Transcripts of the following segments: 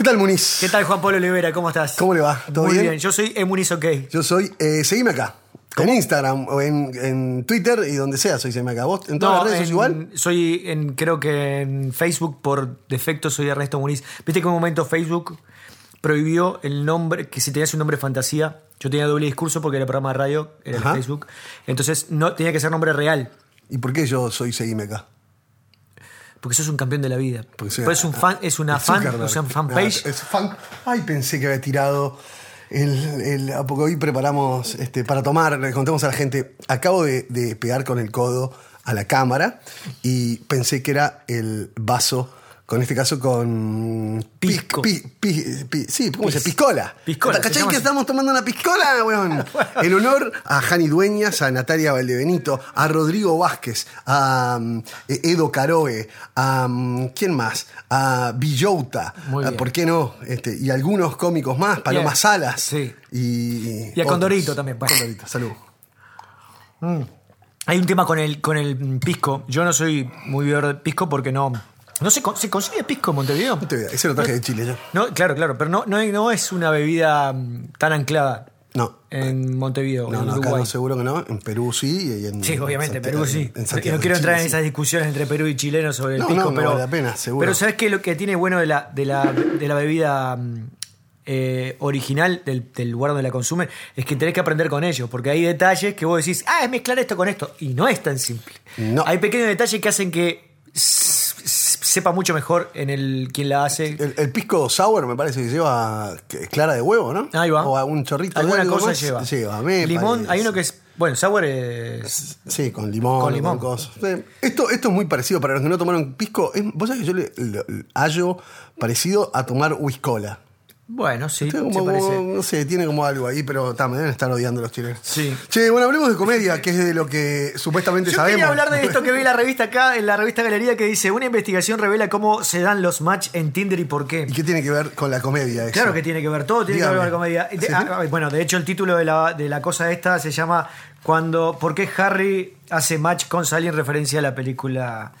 ¿Qué tal, Muniz? ¿Qué tal, Juan Pablo Olivera? ¿Cómo estás? ¿Cómo le va? ¿Todo Muy bien? bien? Yo soy Emuniz OK. Yo soy. Eh, seguime acá. En Instagram o en, en Twitter y donde sea, soy Seguime acá. ¿Vos en todas las redes sos en- igual? Soy en, creo que en Facebook por defecto soy Ernesto Muniz. Viste que en un momento Facebook prohibió el nombre, que si tenías un nombre fantasía, yo tenía doble discurso porque era programa de radio, era el. Facebook, entonces no tenía que ser nombre real, ¿Y por qué yo soy Seguime acá? Porque sos un campeón de la vida. Porque soy- es un fan, es una el fan, sea, Ah, fanpage. es fan. Ay, pensé que había tirado el, el- porque hoy preparamos este, para tomar, le contemos a la gente, acabo de, de pegar con el codo a la cámara y pensé que era el vaso, con este caso con... pis- Pisco. pi- pi- pi- sí, ¿cómo se dice? Piscola. Piscola, ¿Cachai que estamos tomando una piscola, weón? En honor a Jani Dueñas, a Natalia Valdebenito, a Rodrigo Vázquez, a um, Edo Caroe, a um, ¿quién más? A Villota, a. ¿por qué no? Este, y algunos cómicos más, Paloma. Salas. Sí. Y, Y a. Condorito también. Condorito, salud. Hay un tema con el, con el pisco. Yo no soy muy bebedor de pisco porque no. No se, ¿se consigue pisco en Montevideo. A- ese lo traje de Chile yo. No, claro, claro, pero no, no, no es una bebida mm, tan anclada No. en Montevideo, No, en no, acá Uruguay. no, seguro que no. En Perú sí. Y en, Sí, obviamente, en Perú sí. en no quiero entrar en esas discusiones entre Perú y chilenos sobre el No, pisco, no, no pero. vale la pena, seguro. Pero ¿sabes qué? Lo que tiene bueno de la, de la, de la bebida mm, eh, original del, del lugar donde la consumen es que tenés que aprender con ellos, porque hay detalles que vos decís, ah, es mezclar esto con esto. Y no es tan simple. No. Hay pequeños detalles que hacen que sepa mucho mejor en el quien la hace. El, el pisco sour me parece que lleva clara de huevo, ¿no? Ahí va. O algún chorrito de Alguna algo cosa más. lleva. Lleva, a mí Limón, parece. hay uno que es. Bueno, sour es. Sí, con limón. Con limón. cosas. Esto, esto es muy parecido para los que no tomaron pisco. Es- Vos sabés que yo le, le hallo parecido a tomar whiskola. Bueno, sí, se como, parece. no sé, tiene como algo ahí, pero ta, me deben estar odiando los chilenos. Sí. Che, bueno, hablemos de comedia, que es de lo que supuestamente Yo sabemos. quería hablar de esto que vi la revista acá, en la revista Galería, que dice: Una investigación revela cómo se dan los match en Tinder y por qué. ¿Y qué tiene que ver con la comedia? eso? Claro que tiene que ver, todo tiene Dígame. que ver con la comedia. Sí, ah, Bueno, de hecho, el título de la, de la cosa esta se llama cuando ¿Por qué Harry hace match con Sally en referencia a la película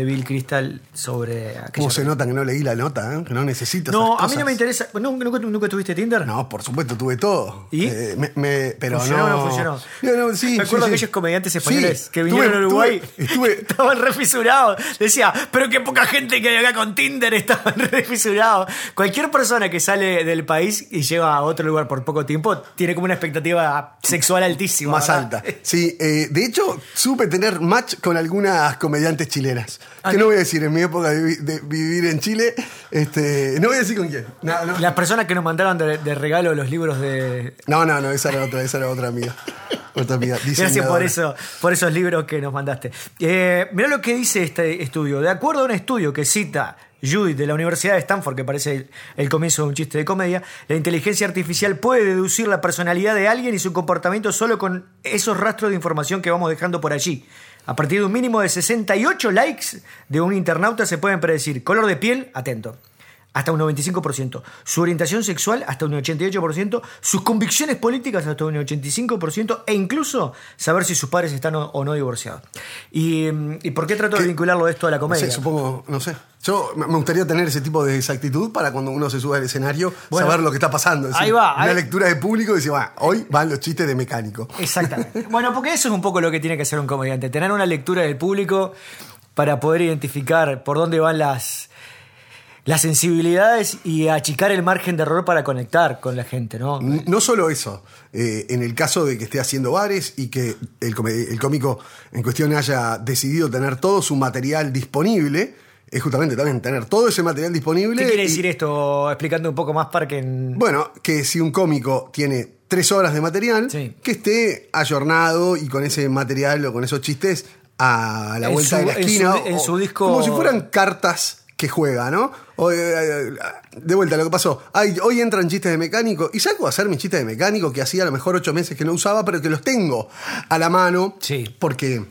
de Bill Crystal sobre ¿Cómo se nota que no leí la nota? eh? Que no necesito No, esas a mí no me interesa. ¿Nunca, nunca, nunca tuviste Tinder? No, por supuesto, tuve todo. ¿Y? Eh, me- me- pero ¿Funcionó no. o no funcionó? No, no, sí, Me acuerdo sí, de sí. aquellos comediantes españoles que vinieron a Uruguay. tuve- estuve, Estaban refisurados. Decía, pero qué poca gente que hay acá con Tinder estaban refisurados. Cualquier persona que sale del país y lleva a otro lugar por poco tiempo tiene como una expectativa sexual altísima. más ¿verdad? alta. Sí, eh, de hecho, supe tener match con algunas comediantes chilenas. Que ¿qué? no voy a decir en mi época de, de vivir en Chile. Este, no voy a decir con quién. No, no, Las personas que nos mandaron de, de regalo los libros de. no, no, no, esa era otra, esa era otra amiga. Otra amiga. Gracias por eso, por esos libros que nos mandaste. Eh, mirá lo que dice este estudio. De acuerdo a un estudio que cita Judith de la Universidad de Stanford, que parece el, el comienzo de un chiste de comedia, la inteligencia artificial puede deducir la personalidad de alguien y su comportamiento solo con esos rastros de información que vamos dejando por allí. A partir de un mínimo de 68 likes de un internauta se pueden predecir color de piel, atento, hasta un 95%, su orientación sexual hasta un 88%, sus convicciones políticas hasta un 85% e incluso saber si sus padres están o, no divorciados. ¿Y, mm, ¿y por qué trato de vincularlo esto a la No comedia? sé, supongo, no sé. Yo me gustaría tener ese tipo de exactitud para cuando uno se sube al escenario Bueno, saber lo que está pasando. Es ahí decir, va, Una ahí- lectura de público y decir, "Va, hoy van los chistes de mecánico. Exactamente. Bueno, porque eso es un poco lo que tiene que hacer un comediante, tener una lectura del público para poder identificar por dónde van las, las sensibilidades y achicar el margen de error para conectar con la gente, ¿no? No solo eso, eh, en el caso de que esté haciendo bares y que el, el cómico en cuestión haya decidido tener todo su material disponible, es justamente también tener todo ese material disponible. ¿Qué quiere y- decir esto? Explicando un poco más para que... en- Bueno, que si un cómico tiene tres horas de material, Sí. que esté ayornado y con ese material o con esos chistes a la En vuelta su- de la en su- esquina. en o- su disco- Como si fueran cartas que juega, ¿no? Eh, de vuelta, lo que pasó. Ay, hoy entran chistes de mecánico y saco a hacer mis chistes de mecánico que hacía a lo mejor ocho meses que no usaba, pero que los tengo a la mano. Sí. Porque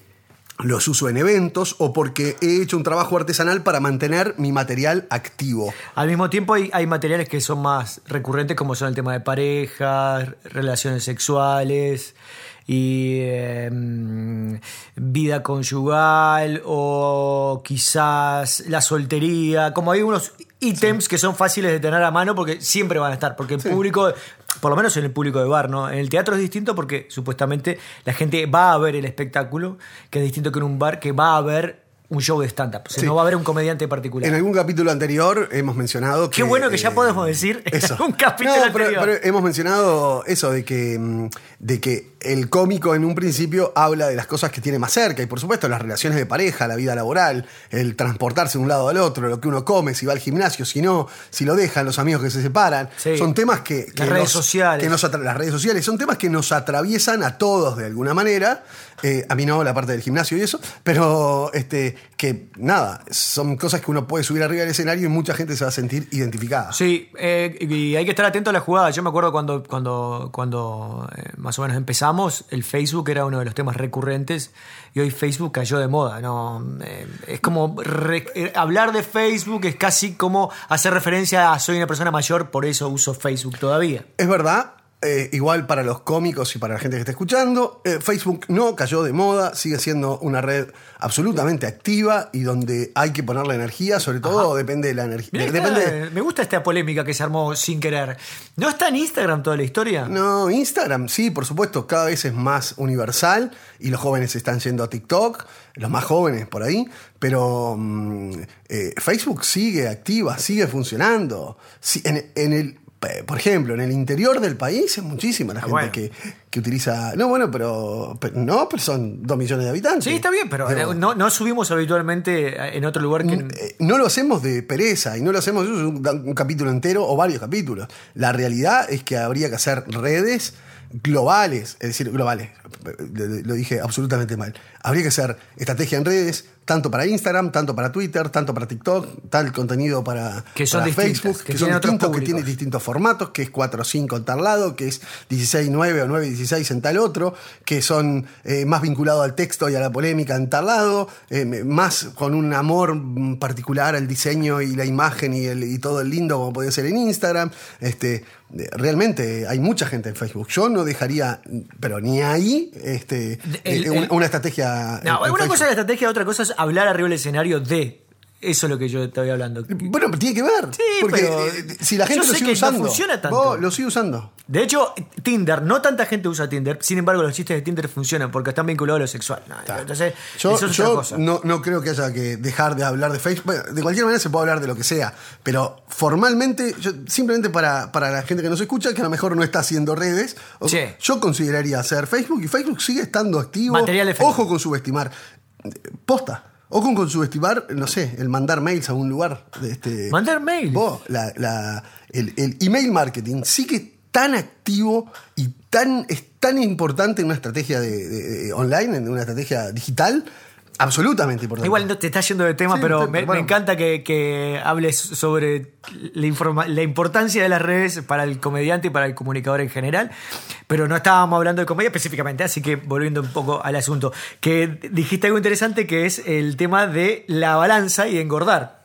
los uso en eventos o porque he hecho un trabajo artesanal para mantener mi material activo. Al mismo tiempo hay, hay materiales que son más recurrentes como son el tema de parejas, relaciones sexuales y eh, mm, vida conyugal o quizás la soltería, como hay unos ítems que son fáciles de tener a mano porque siempre van a estar. Porque el público, por lo menos en el público de bar, ¿no? En el teatro es distinto porque supuestamente la gente va a ver el espectáculo, que es distinto que en un bar que va a ver un show de stand-up. O sea, Sí. no va a haber un comediante particular. En algún capítulo anterior hemos mencionado que. Qué bueno que ya eh, podemos decir en Eso. algún capítulo No, pero, anterior. pero hemos mencionado eso de que, mm, de que el cómico en un principio habla de las cosas que tiene más cerca y por supuesto las relaciones de pareja, la vida laboral, el transportarse de un lado al otro, lo que uno come, si va al gimnasio, si no, si lo dejan, los amigos que se separan. Sí. Son temas que... que Las redes sociales. que nos las redes sociales son temas que nos atraviesan a todos de alguna manera. Eh, a mí no, la parte del gimnasio y eso, pero este, que nada, son cosas que uno puede subir arriba del escenario y mucha gente se va a sentir identificada. Sí, eh, y hay que estar atento a la jugada. Yo me acuerdo cuando, cuando, cuando eh, más o menos empezamos, el Facebook era uno de los temas recurrentes y hoy Facebook cayó de moda. ¿no? Es como re- hablar de Facebook es casi como hacer referencia a soy una persona mayor, por eso uso Facebook todavía. Es verdad, eh, igual para los cómicos y para la gente que está escuchando, eh, Facebook no cayó de moda, sigue siendo una red absolutamente activa y donde hay que ponerle energía, sobre todo depende de la energía. Depende. está- me gusta esta polémica que se armó sin querer. ¿No está en Instagram toda la historia? No, Instagram, sí, por supuesto, cada vez es más universal y los jóvenes están yendo a TikTok, los más jóvenes por ahí, pero mm, eh, Facebook sigue activa, sigue funcionando. Sí, en, en el, eh, por ejemplo, en el interior del país es muchísima la gente bueno. que, que utiliza. No, bueno, pero, pero- no, pero son dos millones de habitantes. Sí, está bien, pero Pero- no, no subimos habitualmente en otro lugar que... Eh, no lo hacemos de pereza y no lo hacemos un, un capítulo entero o varios capítulos. La realidad es que habría que hacer redes globales, es decir, globales, lo, lo dije absolutamente mal. Habría que hacer estrategia en redes, tanto para Instagram, tanto para Twitter, tanto para TikTok, tal contenido para, Que son para Facebook, que que, son distintos, que tienen distintos formatos, que es 4 o 5 en tal lado, que es 16 9 o 9 16 en tal otro, que son eh, más vinculados al texto y a la polémica en tal lado, eh, más con un amor particular al diseño y la imagen y, el- y todo el lindo como puede ser en Instagram. Este, realmente hay mucha gente en Facebook. Yo no dejaría, pero ni ahí, este, El- eh, una, el- una estrategia. No, en- en una cosa es la estrategia, otra cosa es hablar arriba del escenario de. Eso es lo que yo estoy hablando. Bueno, pero tiene que ver. Sí, porque pero eh, si la gente yo lo sé sigue que no usando. funciona tanto. vos lo sigue usando. De hecho, Tinder, no tanta gente usa Tinder, sin embargo los chistes de Tinder funcionan porque están vinculados a lo sexual. No, Entonces, Yo, eso es otra yo cosa. no, no creo que haya que dejar de hablar de Facebook. Bueno, de cualquier manera se puede hablar de lo que sea, pero formalmente, yo- simplemente para, para la gente que nos escucha, que a lo mejor no está haciendo redes, Sí. yo consideraría hacer Facebook y Facebook sigue estando activo. Material de Facebook. Ojo con subestimar. Posta. Ojo con subestimar, no sé, el mandar mails a un lugar. de Este, Mandar mail. Vos, la- la- el, el email marketing sigue tan activo y tan, es tan importante en una estrategia de, de- de online, en una estrategia digital, absolutamente importante. Igual no te está yendo de tema, Sí, pero me, bueno. me encanta que, que hables sobre la, informa- la importancia de las redes para el comediante y para el comunicador en general. Pero no estábamos hablando de comedia específicamente, así que volviendo un poco al asunto. Que dijiste algo interesante que es el tema de la balanza y de engordar.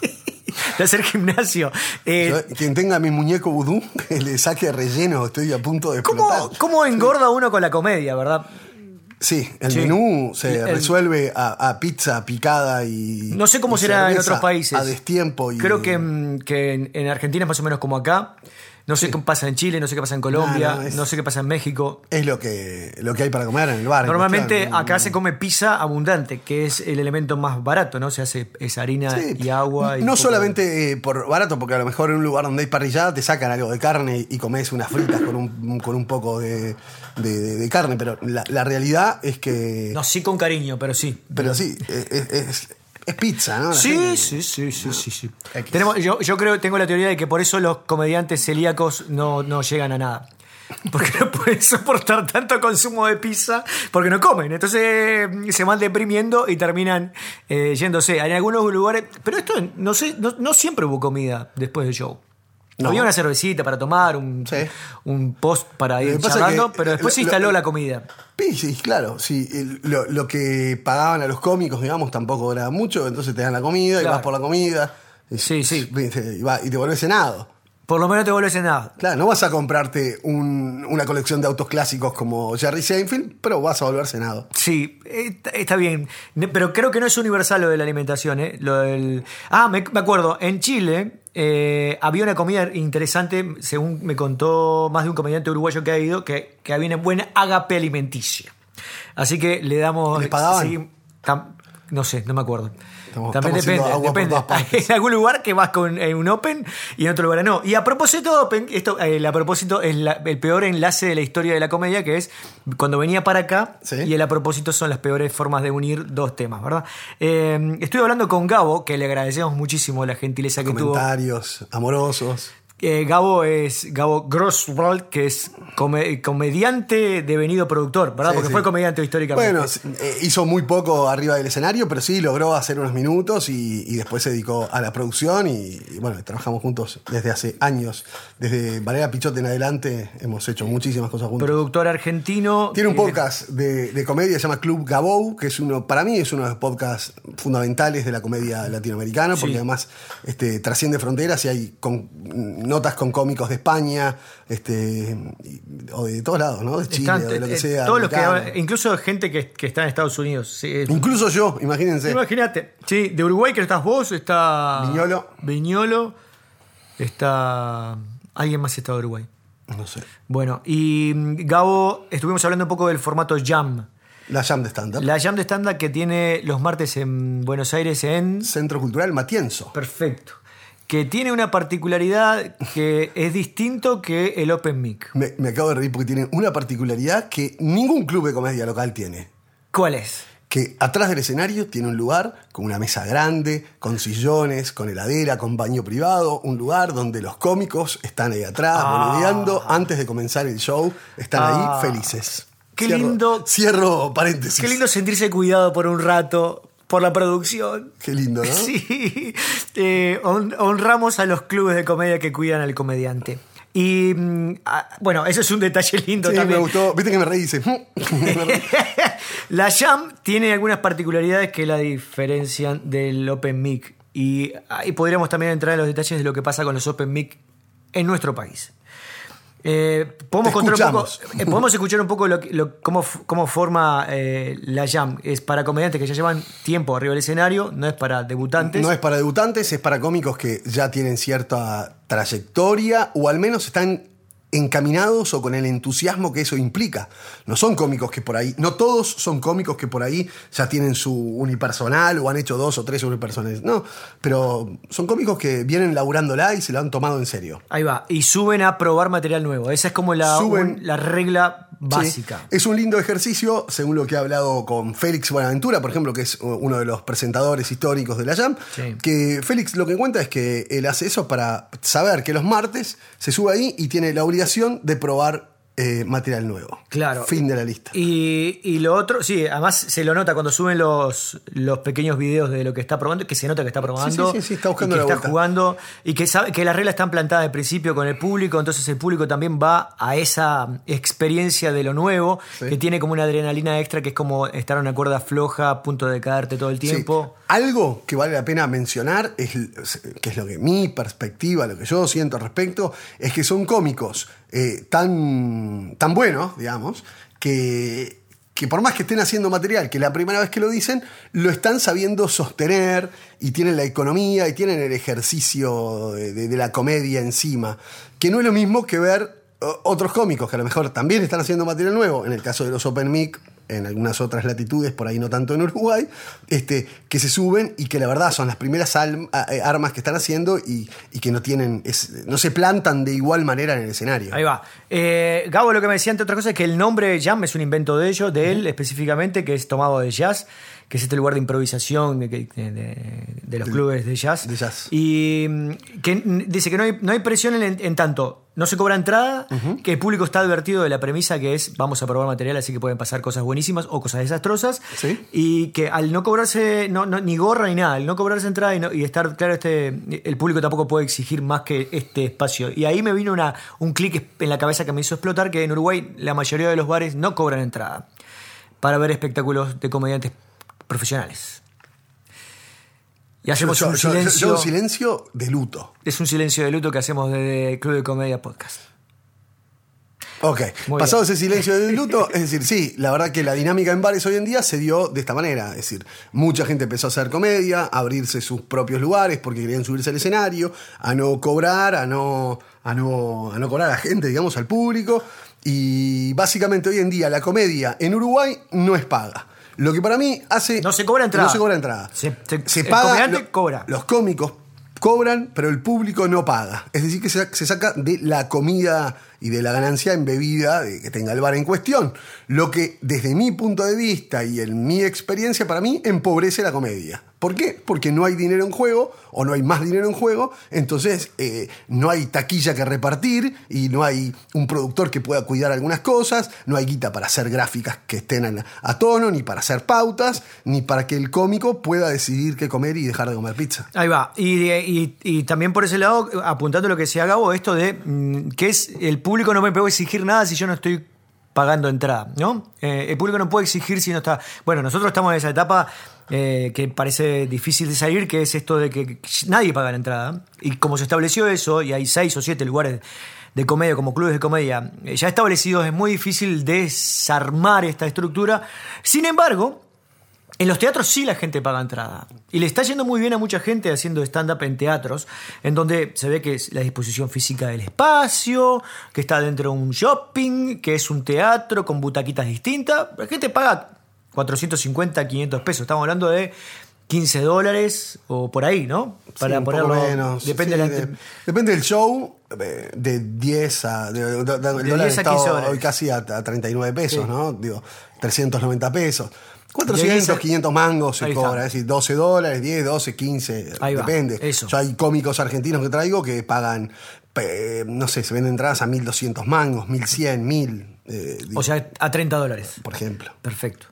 de hacer gimnasio. Eh, Yo, quien tenga mi muñeco vudú, le saque relleno, estoy a punto de ¿cómo, explotar. ¿Cómo engorda uno con la comedia, verdad? Sí, el Sí. menú se El- resuelve a, a pizza picada y. No sé cómo será en otros países. A destiempo y. Creo que, mm, que en, en Argentina es más o menos como acá. No sé qué pasa en Chile, no sé qué pasa en Colombia, No, no, no, es- sé qué pasa en México. Es lo que, lo que hay para comer en el bar. en Normalmente acá se come pizza abundante, que es el elemento más barato, ¿no? Se hace esa harina Sí. y agua. y no solamente eh, por barato, porque a lo mejor en un lugar donde hay parrillada te sacan algo de carne y comes unas fritas con un, con un poco de, de- carne, pero la, la realidad es que. No, sí con cariño, pero sí. Pero sí, es, es- es- pizza, ¿no? La Sí, gente- sí, sí, sí, sí, sí. Tenemos, yo, yo creo, tengo la teoría de que por eso los comediantes celíacos no, no llegan a nada. Porque no pueden soportar tanto consumo de pizza porque no comen. Entonces eh, se van deprimiendo y terminan eh, yéndose. En algunos lugares. Pero esto no sé, no, no siempre hubo comida después del show. No. Había una cervecita para tomar, un, Sí. un post para ir charlando, pero después se instaló lo- la comida. Sí, sí, claro. Sí, lo, lo que pagaban a los cómicos, digamos, tampoco era mucho, entonces te dan la comida y vas por la comida. Y, Sí, sí. Y, va- y te vuelves cenado. Por lo menos te vuelves en nada. Claro, no vas a comprarte un- una colección de autos clásicos como Jerry Seinfeld, pero vas a volver Senado. Sí, está, bien. Pero creo que no es universal lo de la alimentación. ¿eh? Lo del... Ah, me, me acuerdo. En Chile eh, había una comida interesante, según me contó más de un comediante uruguayo que ha ido, que, que había una buena agape alimenticia. Así que le damos. ¿Les pagaban? sí, tam- no sé, no me acuerdo. Estamos- También estamos depende. por depende. todas partes. En algún lugar que vas con un Open y en otro lugar no. Y a propósito de Open, esto eh, a propósito es la- el peor enlace de la historia de la comedia, que es cuando venía para acá Sí. y el a propósito son las peores formas de unir dos temas, ¿verdad? Eh, estuve hablando con Gabo, que le agradecemos muchísimo la gentileza que tuvo. Comentarios amorosos. Eh, Gabo es Gabo Grosswald, que es come- comediante devenido productor, ¿verdad? Sí, Porque sí. fue comediante históricamente. Bueno, eh, hizo muy poco arriba del escenario, pero sí logró hacer unos minutos y, y después se dedicó a la producción y, y bueno, trabajamos juntos desde hace años. Desde Valeria Pichote en adelante hemos hecho muchísimas cosas juntos. productor argentino. Tiene un podcast de, de comedia, se llama Club Gabou, que es uno, para mí es uno de los podcasts fundamentales de la comedia latinoamericana, porque Sí. además este, trasciende fronteras y hay con- notas con cómicos de España, este, o de todos lados, ¿no? De Chile, están- o de lo que sea. todos los que incluso gente que, que está en Estados Unidos. sí, es- Incluso yo, imagínense. Imagínate. Sí, de Uruguay que estás vos, está. Viñolo. Viñolo. Está. Alguien más está de Uruguay. No sé. Bueno, y mm, Gabo, estuvimos hablando un poco del formato Jam. La Jam de stand-up. La Jam de stand-up que tiene los martes en Buenos Aires en. Centro Cultural Matienzo. Perfecto. Que tiene una particularidad que es distinto que el Open Mic. Me, me acabo de reír porque tiene una particularidad que ningún club de comedia local tiene. ¿Cuál es? que atrás del escenario tiene un lugar con una mesa grande, con sillones, con heladera, con baño privado, un lugar donde los cómicos están ahí atrás, Ah. boludeando, antes de comenzar el show, están Ah. ahí felices. Qué Cierro- lindo- Cierro paréntesis. Qué lindo sentirse cuidado por un rato, por la producción. Qué lindo, ¿no? Sí, Eh, hon- honramos a los clubes de comedia que cuidan al comediante. Y mm, bueno, eso es un detalle lindo Sí, me también. gustó. Viste que me reí dice. "Mm". la Jam tiene algunas particularidades que la diferencian del Open Mic. Y ahí podríamos también entrar en los detalles de lo que pasa con los Open Mic en nuestro país. Eh, podemos, contar un poco, eh, podemos escuchar un poco lo, lo- cómo, cómo forma eh, la Jam. Es para comediantes que ya llevan tiempo arriba del escenario, no es para debutantes. No es para debutantes, es para cómicos que ya tienen cierta trayectoria o al menos están encaminados o con el entusiasmo que eso implica. No son cómicos que por ahí, no todos son cómicos que por ahí ya tienen su unipersonal o han hecho dos o tres unipersonales. No, pero son cómicos que vienen laburándola y se la han tomado en serio. Ahí va. Y suben a probar material nuevo. Esa es como la, Suben- un- la regla Sí. básica. Es un lindo ejercicio, según lo que he hablado con Félix Buenaventura, por ejemplo, que es uno de los presentadores históricos de la Jam, Sí. que Félix lo que cuenta es que él hace eso para saber que los martes se sube ahí y tiene la obligación de probar eh, material nuevo. Claro. Fin de la lista. Y, y lo otro, sí, además se lo nota cuando suben los, los pequeños videos de lo que está probando, que se nota que está probando. Sí, sí, sí, está buscando y que la está vuelta. jugando y que sabe que las reglas están plantadas de principio con el público, entonces el público también va a esa experiencia de lo nuevo, que tiene como una adrenalina extra, que es como estar en una cuerda floja, a punto de caerte todo el tiempo. Algo que vale la pena mencionar, es, que es lo que mi perspectiva, lo que yo siento al respecto, es que son cómicos eh, tan, tan buenos, digamos, que, que por más que estén haciendo material, que la primera vez que lo dicen, lo están sabiendo sostener y tienen la economía y tienen el ejercicio de, de- la comedia encima, que no es lo mismo que ver otros cómicos que a lo mejor también están haciendo material nuevo, en el caso de los Open Mic, en algunas otras latitudes, por ahí no tanto en Uruguay, este, que se suben y que la verdad son las primeras eh, armas que están haciendo y, y que no tienen, es- no se plantan de igual manera en el escenario. Ahí va. Eh, Gabo lo que me decía, entre otras cosas, es que el nombre Jam es un invento de ellos, de él específicamente, que es tomado de jazz, que es este lugar de improvisación de, de- de- de los clubes de jazz. de jazz. Y mm, que dice que no hay, no hay presión en, en tanto no se cobra entrada, que el público está advertido de la premisa que es vamos a probar material, así que pueden pasar cosas buenísimas o cosas desastrosas. Y que al no cobrarse, no, ni gorra ni nada, al no cobrarse entrada y, y, estar claro, este, el público tampoco puede exigir más que este espacio. Y ahí me vino una, un clic en la cabeza que me hizo explotar, que en Uruguay la mayoría de los bares no cobran entrada para ver espectáculos de comediantes profesionales. Y hacemos Yo- un yo- silencio. yo un silencio de luto. Es un silencio de luto que hacemos desde Club de Comedia Podcast. Ok, Muy pasado bien. ese silencio de luto, es decir, sí, la verdad que la dinámica en bares hoy en día se dio de esta manera. Es decir, mucha gente empezó a hacer comedia, a abrirse sus propios lugares porque querían subirse al escenario, a no cobrar, a no, a no, a no cobrar a la gente, digamos, al público. Y básicamente hoy en día la comedia en Uruguay no es paga. Lo que para mí hace. No se cobra entrada. No se cobra entrada. Se- se- el comediante cobra. Los cómicos cobran, pero el público no paga. Es decir, que se, se saca de la comida y de la ganancia en bebida de que tenga el bar en cuestión. Lo que, desde mi punto de vista y en mi experiencia, para mí, empobrece la comedia. ¿Por qué? Porque no hay dinero en juego, o no hay más dinero en juego, entonces eh, no hay taquilla que repartir y no hay un productor que pueda cuidar algunas cosas, no hay guita para hacer gráficas que estén a, a tono, ni para hacer pautas, ni para que el cómico pueda decidir qué comer y dejar de comer pizza. Ahí va. Y, también por ese lado, apuntando lo que decía Gabo, esto de mm, que es el público no me puede exigir nada si yo no estoy pagando entrada, ¿no? Eh, el público no puede exigir si no está... Bueno, nosotros estamos en esa etapa eh, que parece difícil de salir, que es esto de que nadie paga la entrada. Y como se estableció eso, y hay seis o siete lugares de comedia como clubes de comedia eh, ya establecidos, es muy difícil desarmar esta estructura. Sin embargo, en los teatros sí la gente paga entrada. Y le está yendo muy bien a mucha gente haciendo stand-up en teatros, en donde se ve que es la disposición física del espacio, que está dentro de un shopping, que es un teatro con butaquitas distintas. La gente paga 450, 500 pesos. Estamos hablando de 15 dólares o por ahí, ¿no? Sí, un poco menos. Depende Sí, de depende del show, eh, de 10 a. de- de- de- el dólar 10 a está 15 dólares. hoy casi a, a 39 pesos, Sí. ¿no? Digo, 390 pesos. De 400, 10 a- 500 mangos se cobra, es decir, 12 dólares, 10, 12, 15, Ahí va, depende. eso. Yo hay cómicos argentinos que traigo que pagan, eh, no sé, se venden entradas a 1200 mangos, 1100, 1000, eh, digo, O sea, a 30 dólares. por ejemplo. Perfecto.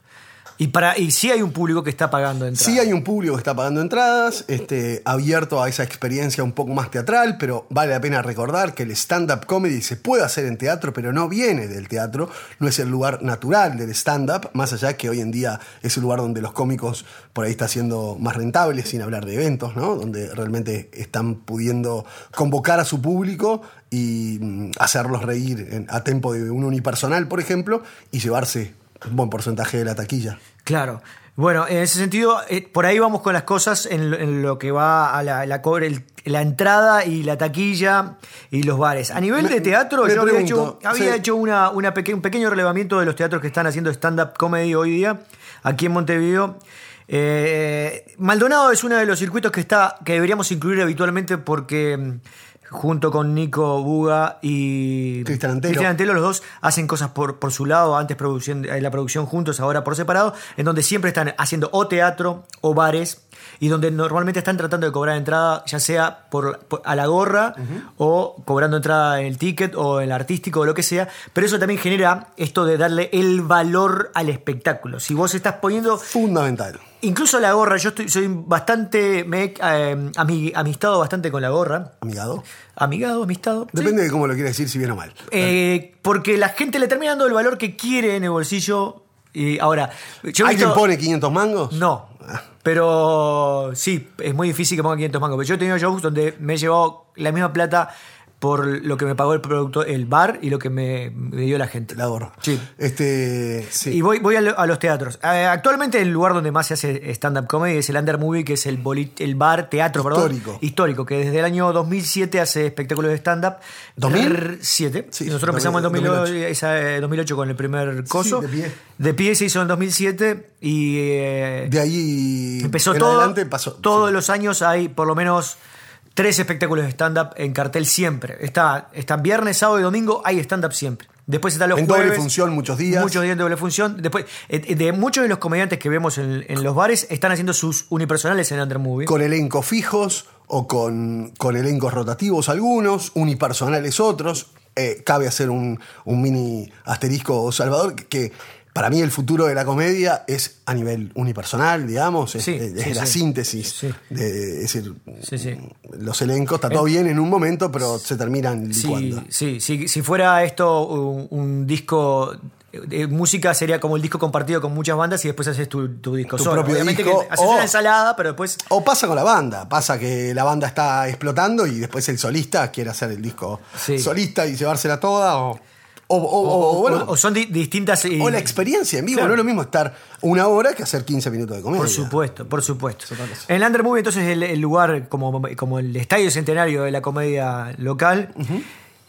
Y, para, y sí hay un público que está pagando entrada. Sí hay un público que está pagando entradas, este, abierto a esa experiencia un poco más teatral, pero vale la pena recordar que el stand-up comedy se puede hacer en teatro, pero no viene del teatro, no es el lugar natural del stand-up, más allá que hoy en día es el lugar donde los cómicos por ahí está siendo más rentables, sin hablar de eventos, ¿no? donde realmente están pudiendo convocar a su público y mm, hacerlos reír a tiempo de un unipersonal, por ejemplo, y llevarse un buen porcentaje de la taquilla. Claro. Bueno, en ese sentido, eh, por ahí vamos con las cosas en, lo- en lo que va a la, la, cobre- el- la entrada y la taquilla y los bares. A nivel Me- de teatro, yo había hecho, había sí. hecho una, una peque- un pequeño relevamiento de los teatros que están haciendo stand-up comedy hoy día, aquí en Montevideo. Eh, Maldonado es uno de los circuitos que está que deberíamos incluir habitualmente porque junto con Nico Buga y Cristian Antelo. Cristian Antelo, los dos hacen cosas por, por su lado, antes producción, eh, la producción juntos, ahora por separado, en donde siempre están haciendo o teatro o bares y donde normalmente están tratando de cobrar entrada, ya sea por, por- a la gorra o cobrando entrada en el ticket o en el artístico o lo que sea, pero eso también genera esto de darle el valor al espectáculo. Si vos estás poniendo Fundamental. Incluso la gorra, yo estoy, soy bastante, me he eh, ami- amistado bastante con la gorra, Amigado. amigado, amistado. sí. Depende de cómo lo quieras decir, si bien o mal. Eh, porque la gente le termina dando el valor que quiere en el bolsillo. Y ahora, yo ¿Alguien visto- pone 500 mangos? No. Ah. Pero sí, es muy difícil que ponga 500 mangos. Pero yo he tenido shows donde me he llevado la misma plata por lo que me pagó el producto, el bar y lo que me, me dio la gente. La gorra. Sí. Este, sí. Y voy, voy a, lo- a los teatros. Eh, actualmente el lugar donde más se hace stand-up comedy es el Under Movie, que es el, el bar, teatro, perdón. Histórico. Histórico, que desde el año 2007 hace espectáculos de stand-up. ¿2000? 7. Sí, nosotros 2000, empezamos en 2008, 2008. esa, eh, 2008 con el primer coso. de pie. De pie se hizo en 2007 y... eh, De ahí Empezó todo. adelante pasó. Todos los años hay por lo menos tres espectáculos de stand-up en cartel siempre. Está, están viernes, sábado y domingo, hay stand-up siempre. Después están los En jueves. doble función muchos días. Muchos días de doble función. Después, eh, de muchos de los comediantes que vemos en, en los bares están haciendo sus unipersonales en Under Movie. Con elencos fijos o con, con elencos rotativos algunos, unipersonales otros. Eh, cabe hacer un, un mini asterisco, Salvador, que para mí el futuro de la comedia es a nivel unipersonal, digamos, es, Sí, es sí, la sí. síntesis. Sí. De, es decir, los elencos, está todo bien en un momento, pero se terminan licuando. sí, sí, si fuera esto un, un disco eh, música sería como el disco compartido con muchas bandas y después haces tu, tu disco Tu solo. propio Obviamente disco, que haces o- una ensalada, pero después. O pasa con la banda, pasa que la banda está explotando y después el solista quiere hacer el disco Sí. solista y llevársela toda, o, o, o- o- o, bueno, o son di- distintas. y- o la experiencia en vivo. Claro. No es lo mismo estar una hora que hacer 15 minutos de comedia. Por supuesto, por supuesto. En el Under Movie, entonces, el, el lugar como, como el estadio centenario de la comedia local.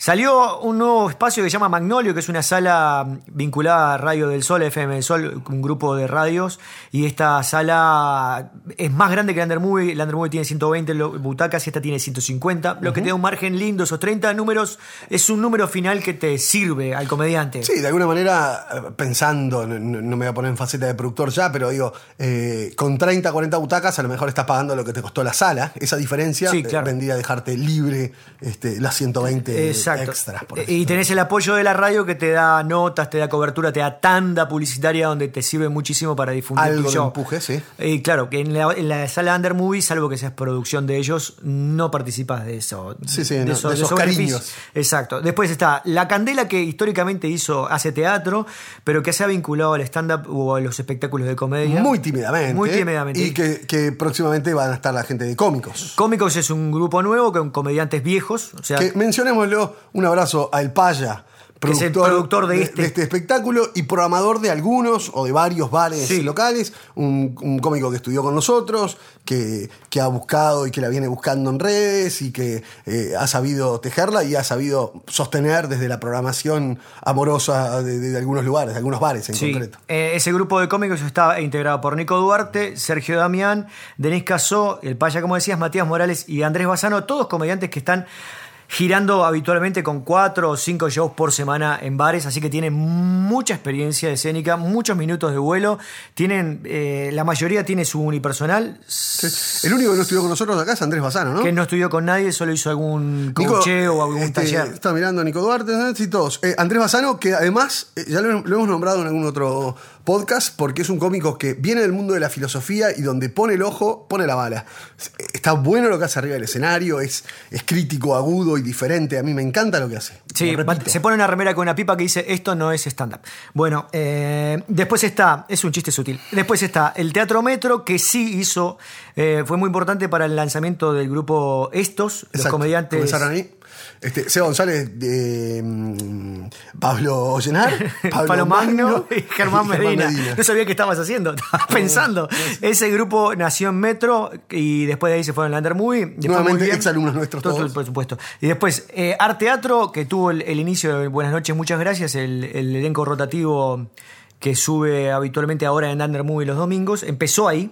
Salió un nuevo espacio que se llama Magnolio, que es una sala vinculada a Radio del Sol, FM del Sol, un grupo de radios. Y esta sala es más grande que el Under Movie. El Under Movie tiene 120 lo- butacas y esta tiene 150. Lo que te da un margen lindo, esos 30 números, es un número final que te sirve al comediante. Sí, de alguna manera, pensando, no, me voy a poner en faceta de productor ya, pero digo, eh, con 30, 40 butacas a lo mejor estás pagando lo que te costó la sala. Esa diferencia Sí, eh, claro. vendría a dejarte libre este, las 120 Exacto. Extras. por Eh, y tenés el apoyo de la radio que te da notas, te da cobertura, te da tanda publicitaria donde te sirve muchísimo para difundir Algo tu de show. empuje, sí. Y claro, que en la, en la sala Under Movie, salvo que seas producción de ellos, no participas de eso. Sí, sí, de, no, eso- de de esos beneficios. cariños. Exacto. Después está La Candela, que históricamente hizo, hace teatro, pero que se ha vinculado al stand-up o a los espectáculos de comedia. Muy tímidamente. Muy tímidamente. Y que, que próximamente van a estar la gente de cómicos. Cómicos es un grupo nuevo con comediantes viejos. O sea, Que mencionémoslo, un abrazo al Paya, Que es el productor de este. espectáculo y programador de algunos o de varios bares Sí. locales. Un, un cómico que estudió con nosotros, que, que ha buscado y que la viene buscando en redes y que eh, ha sabido tejerla y ha sabido sostener desde la programación amorosa de, de- de algunos lugares, de algunos bares en Sí, concreto. eh, ese grupo de cómicos está integrado por Nico Duarte, Sergio Damián, Denis Casó, el Paya, como decías, Matías Morales y Andrés Bazano, todos comediantes que están girando habitualmente con cuatro o cinco shows por semana en bares, así que tienen mucha experiencia escénica, muchos minutos de vuelo, tienen, eh, la mayoría tiene su unipersonal, Sí. El único que no estudió con nosotros acá es Andrés Bazano, ¿no? que no estudió con nadie, solo hizo algún cocheo o algún este, taller. Está mirando a Nico Duarte, ¿no? sí, todos. Eh, Andrés Bazano, que además eh, ya lo, lo hemos nombrado en algún otro podcast, porque es un cómico que viene del mundo de la filosofía y donde pone el ojo, pone la bala. Está bueno lo que hace arriba del escenario, es, es crítico, agudo y diferente. A mí me encanta lo que hace. Sí, se pone una remera con una pipa que dice esto no es stand-up. Bueno, eh, después está, es un chiste sutil, después está el Teatro Metro que sí hizo, eh, fue muy importante para el lanzamiento del grupo Estos, los comediantes... Comenzaron ahí. Este, Seba González, de, mm, Pablo Ollenar, Pablo, Magno y Germán Medina. No sabía qué estabas haciendo, estaba pensando. Ese grupo nació en Metro y después de ahí se fueron al Under Movie. Nuevamente, exalumnos nuestros Todo, todos. Por supuesto. Y después, eh, Art Teatro, que tuvo el, el inicio de Buenas noches, muchas gracias, el, el elenco rotativo que sube habitualmente ahora en Under Movie los domingos, empezó ahí.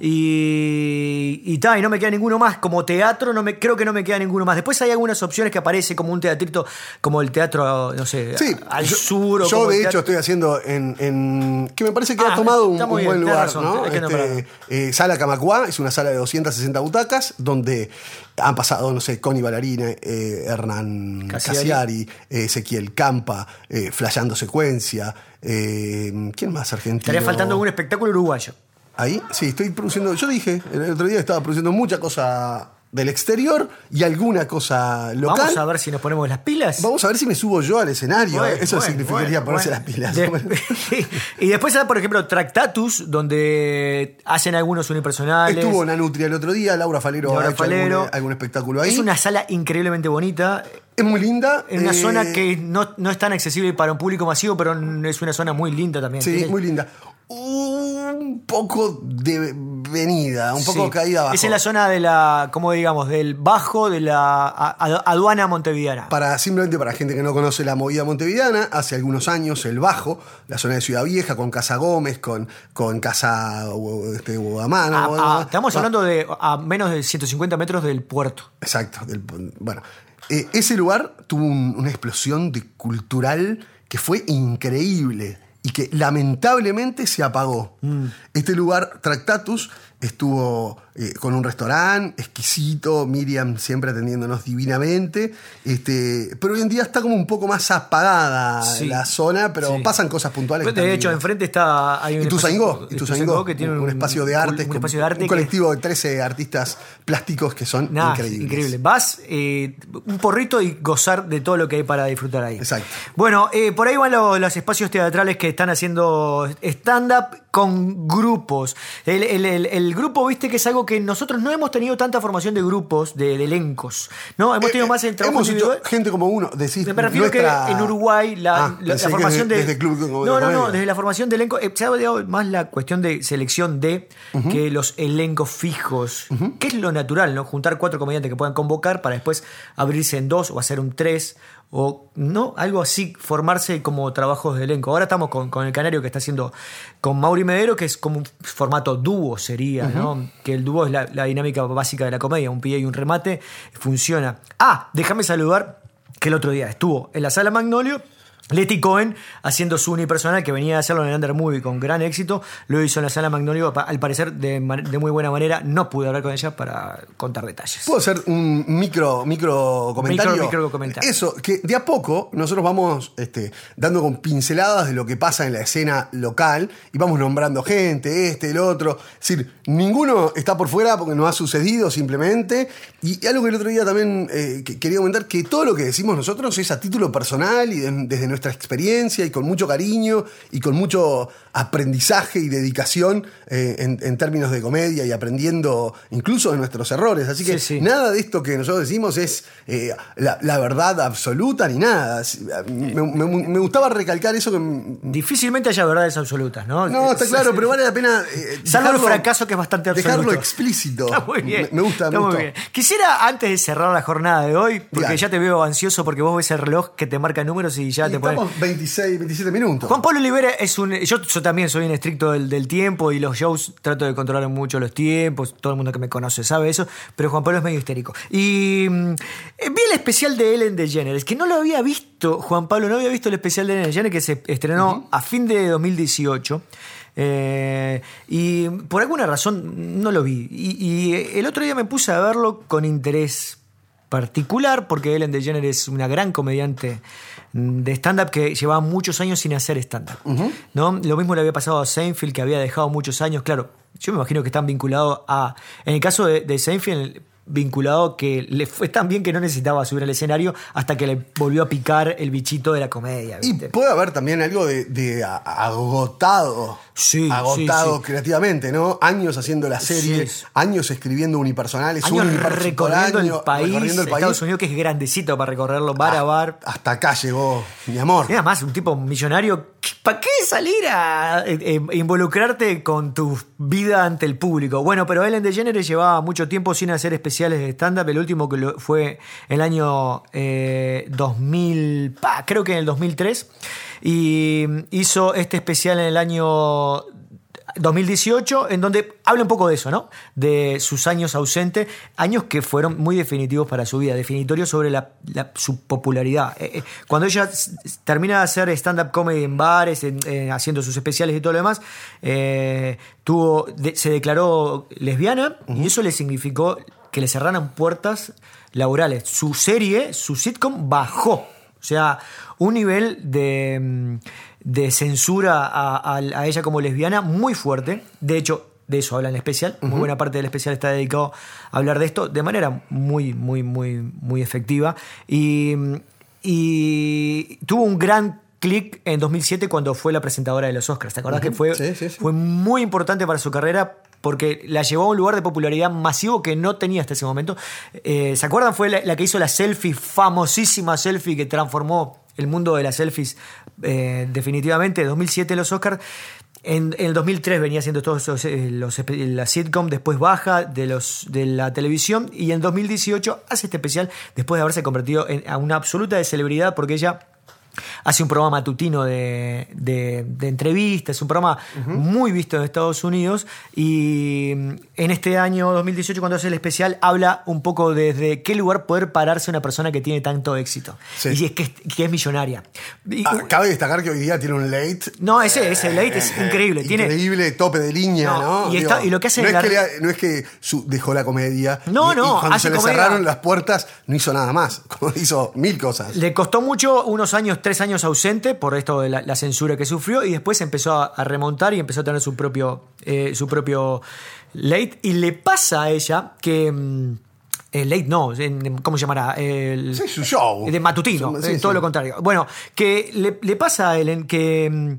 Y, y, ta, y no me queda ninguno más. Como teatro, no me, creo que no me queda ninguno más. Después hay algunas opciones que aparece como un teatrito, como el teatro, no sé, Sí, al yo, sur. o yo como de hecho estoy haciendo en, en- que me parece que Ah, ha tomado un, un buen lugar, razón, ¿no? Este, eh, sala Camacuá es una sala de 260 butacas donde han pasado, no sé, Connie Ballarina, eh, Hernán Casiari. Casiari, eh, Ezequiel Campa, eh, Flayando Secuencia, eh, ¿quién más argentino? Estaría faltando un espectáculo uruguayo. Ahí, sí, estoy produciendo. Yo dije el otro día estaba produciendo mucha cosa del exterior y alguna cosa local. Vamos a ver si nos ponemos las pilas. Vamos a ver si me subo yo al escenario. Bueno, ¿eh? Eso bueno, significaría bueno, ponerse las pilas. De- y después está, por ejemplo, Tractatus, donde hacen algunos unipersonales. Estuvo Nanutria el otro día, Laura Falero Laura ha hecho Falero. algún, algún espectáculo ahí. Es una sala increíblemente bonita. Es muy linda. En una eh, zona que no, no es tan accesible para un público masivo, pero es una zona muy linda también. Sí, Tiene- muy linda. Un poco de venida, un poco Sí. caída abajo. Es en la zona de la, como digamos, del bajo de la aduana montevideana. Para, simplemente para gente que no conoce la movida montevideana, hace algunos años el Bajo, la zona de Ciudad Vieja, con Casa Gómez, con, con Casa este, Guadamano. A- a- Guadamano. Ah, estamos Va- hablando de a menos de 150 metros del puerto. Exacto. del- bueno, eh, ese lugar tuvo un- una explosión de cultural que fue increíble y que lamentablemente se apagó. Mm. Este lugar, Tractatus, estuvo eh, con un restaurante exquisito, Miriam siempre atendiéndonos divinamente, este, pero hoy en día está como un poco más apagada Sí. la zona, pero Sí. pasan cosas puntuales. que De hecho, enfrente está. Hay un Ituzaingó, espacio- Ituzaingó, que tiene un, un espacio de arte, un, espacio de arte un que- colectivo de 13 artistas plásticos que son increíbles. increíble. Vas, eh, un porrito y gozar de todo lo que hay para disfrutar ahí. Exacto. Bueno, eh, por ahí van lo- los espacios teatrales que están haciendo stand-up con grupos. El, el- el- el grupo, viste, que es algo que nosotros no hemos tenido tanta formación de grupos, de, de elencos. ¿no? Hemos tenido Eh, más el trabajo Hemos hecho gente como uno, decís, Me refiero nuestra- que en Uruguay la, Ah, la- formación desde, de. desde Club como no, no, no, desde la formación de elenco. eh, se ha dado más la cuestión de selección de que los elencos fijos, que es lo natural, ¿no? Juntar cuatro comediantes que puedan convocar para después abrirse en dos o hacer un tres. O no, algo así, formarse como trabajos de elenco. Ahora estamos con, con el Canario que está haciendo con Mauri Medero, que es como un formato dúo sería, ¿no? Que el dúo es la, la dinámica básica de la comedia, un pie y un remate, funciona. Ah, déjame saludar que el otro día estuvo en la sala Magnolio. Letty Cohen haciendo su unipersonal que venía a hacerlo en el Under Movie con gran éxito, lo hizo en la sala Magnolio, al parecer de, muy buena manera. No pude hablar con ella para contar detalles. ¿Puedo hacer un micro, micro comentario? Micro- micro comentario. Eso, que de a poco nosotros vamos este, dando con pinceladas de lo que pasa en la escena local y vamos nombrando gente, este, el otro. Es decir, ninguno está por fuera porque no ha sucedido simplemente. Y algo que el otro día también eh, que- quería comentar, que todo lo que decimos nosotros es a título personal y de- desde nuestra experiencia y con mucho cariño y con mucho aprendizaje y dedicación eh, en, en términos de comedia y aprendiendo incluso de nuestros errores. Así que Sí, sí. nada de esto que nosotros decimos es eh, la, la verdad absoluta ni nada. Me, me- me gustaba recalcar eso que... Difícilmente haya verdades absolutas, ¿no? No, está claro, pero vale la pena... eh, Salvo el fracaso que es bastante absoluto. Dejarlo explícito. Está muy bien. Me, me gusta, está me muy gustó. bien. Quisiera, antes de cerrar la jornada de hoy, porque ya te veo ansioso porque vos ves el reloj que te marca números y ya Y te pones. Estamos 26, 27 minutos. Juan Pablo Olivera es un. Yo, yo también soy un estricto del, del tiempo y los shows trato de controlar mucho los tiempos. Todo el mundo que me conoce sabe eso. Pero Juan Pablo es medio histérico. Y mm, vi el especial de Ellen DeGeneres, que no lo había visto, Juan Pablo, no había visto el especial de Ellen DeGeneres que se estrenó a fin de 2018. Eh, y por alguna razón no lo vi. Y, y el otro día me puse a verlo con interés particular, porque Ellen DeGeneres es una gran comediante de stand-up que llevaba muchos años sin hacer stand-up. ¿no? Lo mismo le había pasado a Seinfeld, que había dejado muchos años. Claro, yo me imagino que están vinculados a. En el caso de, de Seinfeld, vinculado que le fue tan bien que no necesitaba subir al escenario hasta que le volvió a picar el bichito de la comedia. Y puede haber también algo de, agotado. Sí, agotado sí, sí. creativamente, ¿no? Años haciendo la serie, años escribiendo unipersonales, Años un recorriendo año, el país, recorriendo el Estados. Unidos, que es grandecito para recorrerlo bar a bar. Hasta acá llegó, mi amor. Y además, un tipo millonario, ¿para qué salir a eh, eh, involucrarte con tu vida ante el público? Bueno, pero Ellen DeGeneres llevaba mucho tiempo sin hacer especiales de stand-up. El último que lo- fue el año eh, 2000, pa, creo que en el 2003. Y hizo este especial en el año 2018, en donde habla un poco de eso, ¿no? De sus años ausentes, años que fueron muy definitivos para su vida, definitorios sobre la- la- su popularidad. Eh, eh, cuando ella termina de hacer stand-up comedy en bares, en- en- haciendo sus especiales y todo lo demás, eh, tuvo, de- se declaró lesbiana y eso le significó que le cerraran puertas laborales. Su serie, su sitcom, bajó. O sea, un nivel de, mm, de censura a, a- a ella como lesbiana muy fuerte. De hecho, de eso habla en el especial. Muy buena parte del especial está dedicado a hablar de esto de manera muy, muy, muy, muy efectiva. Y, y tuvo un gran clic en 2007 cuando fue la presentadora de los Oscars. ¿Te acordás que fue, Sí, sí, sí. fue muy importante para su carrera? Porque la llevó a un lugar de popularidad masivo que no tenía hasta ese momento. Eh, ¿Se acuerdan? Fue la, la que hizo la selfie, famosísima selfie que transformó el mundo de las selfies eh, definitivamente. 2007 los Oscars. En, el 2003 venía haciendo todos los, eh, los espe- la sitcom, después baja de, los, de la televisión y en 2018 hace este especial después de haberse convertido en una absoluta de celebridad porque ella hace un programa matutino de, de- de entrevistas, es un programa muy visto en Estados Unidos y mm, en este año 2018 cuando hace el especial habla un poco desde qué lugar poder pararse una persona que tiene tanto éxito Sí. y es que, es- que es millonaria. Y- Ah, cabe destacar que hoy día tiene un late. no, ese, ese late es eh, increíble. Tiene, Increíble, tope de línea, No, ¿no? y está- y lo que hace no, es la- que le- no es que su- dejó la comedia. No, y- no, Y cuando se le comedia. cerraron las puertas, no hizo nada más. Como hizo mil cosas. Le costó mucho, unos años, tres años ausente por esto de la, la censura que sufrió y después empezó a, a remontar y empezó a tener su propio, eh, su propio late. Y le pasa a ella que... mm, el late no, ¿cómo se llamará? El, Sí, su show. De matutino, Sí, eh, todo lo contrario. Bueno, que le, le pasa a Ellen que, mm,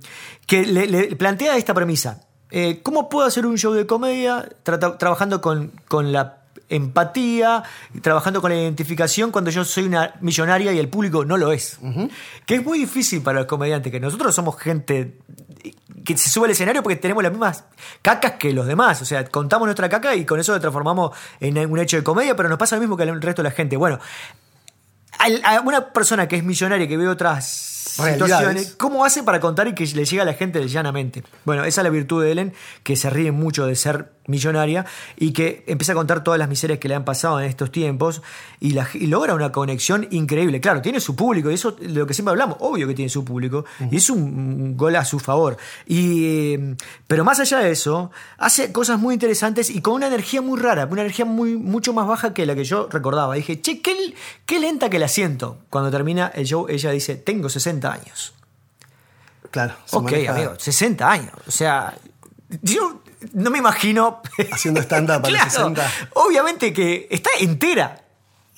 que le, le plantea esta premisa. Eh, ¿Cómo puedo hacer un show de comedia trata- trabajando con, con la empatía, trabajando con la identificación cuando yo soy una millonaria y el público no lo es? Que es muy difícil para los comediantes, que nosotros somos gente que se sube al escenario porque tenemos las mismas cacas que los demás. O sea, contamos nuestra caca y con eso lo transformamos en un hecho de comedia, pero nos pasa lo mismo que al resto de la gente. Bueno, a una persona que es millonaria y que ve otras situaciones, ¿cómo hace para contar y que le llegue a la gente llanamente? Bueno, esa es la virtud de Ellen, que se ríe mucho de ser millonaria y que empieza a contar todas las miserias que le han pasado en estos tiempos y, la- y logra una conexión increíble. Claro, tiene su público y eso de lo que siempre hablamos, obvio que tiene su público y es un, gol a su favor. Y, eh, pero más allá de eso, hace cosas muy interesantes y con una energía muy rara, una energía muy, mucho más baja que la que yo recordaba. Dije, che, qué, qué lenta que la siento. Cuando termina el show, ella dice, tengo 60 años. Claro. Ok, maneja amigo, 60 años. O sea, yo no me imagino. Haciendo stand-up a los 60. Obviamente que está entera.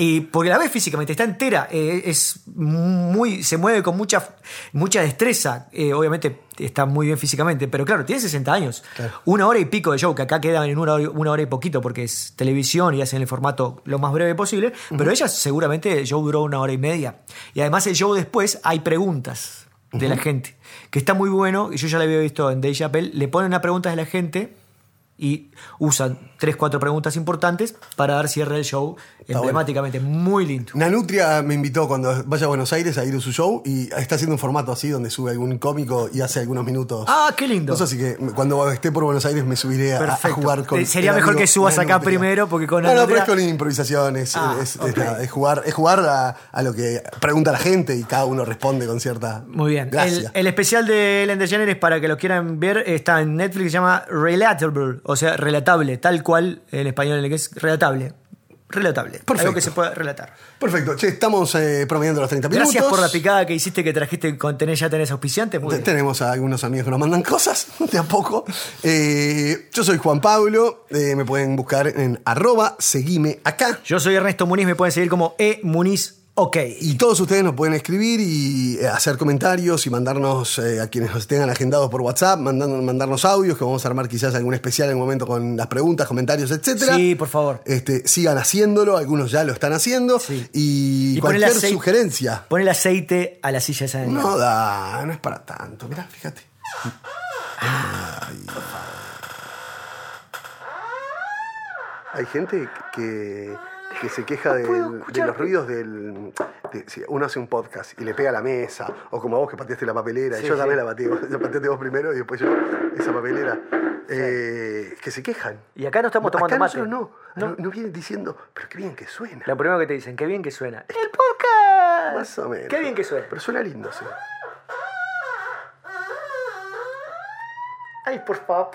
Y porque la ves físicamente, está entera. eh, es muy. se mueve con mucha, mucha destreza. eh, obviamente está muy bien físicamente. Pero claro, tiene 60 años. Claro. Una hora y pico de show, que acá quedan en una hora, una hora y poquito porque es televisión y hacen el formato lo más breve posible. Pero ella seguramente el show duró una hora y media. Y además el show después hay preguntas de la gente. Que está muy bueno, y yo ya lo había visto en Dave Chappelle, le ponen una pregunta de la gente y usan tres, cuatro preguntas importantes para dar cierre al show emblemáticamente. Muy lindo. Nanutria me invitó cuando vaya a Buenos Aires a ir a su show y está haciendo un formato así donde sube algún cómico y hace algunos minutos. Ah, qué lindo. Cosas así que cuando esté por Buenos Aires me subiré a, jugar con. Eh, sería mejor que subas acá Nanutria. primero, porque con No, no, pero Nanutria- es con improvisaciones. Ah, es, jugar, es jugar a, a lo que pregunta la gente y cada uno responde con cierta. Muy bien. El, el especial de Ellen DeGeneres, para que lo quieran ver, está en Netflix, se llama Relatable, o sea, relatable, tal cual en español en inglés, relatable. Relatable. Perfecto. Algo que se pueda relatar. Perfecto. Che, estamos eh, promediando los 30 minutos. Gracias por la picada que hiciste, que trajiste con tenés, ya tenés auspiciantes. Muy Te- bien. Tenemos a algunos amigos que nos mandan cosas de a poco. Eh, yo soy Juan Pablo. eh, me pueden buscar en arroba seguime acá. Yo soy Ernesto Muniz, me pueden seguir como E Muniz OK. Y todos ustedes nos pueden escribir y eh, hacer comentarios y mandarnos eh, a quienes nos tengan agendados por WhatsApp, mandando- mandarnos audios, que vamos a armar quizás algún especial en un momento con las preguntas, comentarios, etcétera. Sí, por favor. Este, sigan haciéndolo, algunos ya lo están haciendo. Sí. Y, Y cualquier aceite- sugerencia. Pon el aceite a la silla esa de No da, no es para tanto. Mirá, fíjate. Hay gente que, que se queja del- de los ruidos del. de- si uno hace un podcast y le pega a la mesa, o como vos que pateaste la papelera, Sí, yo sí. también la pateé, la pateaste vos primero y después yo, esa papelera, eh, que se quejan. Y acá no estamos tomando Acá mate. No. no, no vienen diciendo, pero qué bien que suena. Lo primero que te dicen, qué bien que suena. ¡El podcast! Más o menos. Qué bien que suena. Pero suena lindo, sí. Ay, por favor.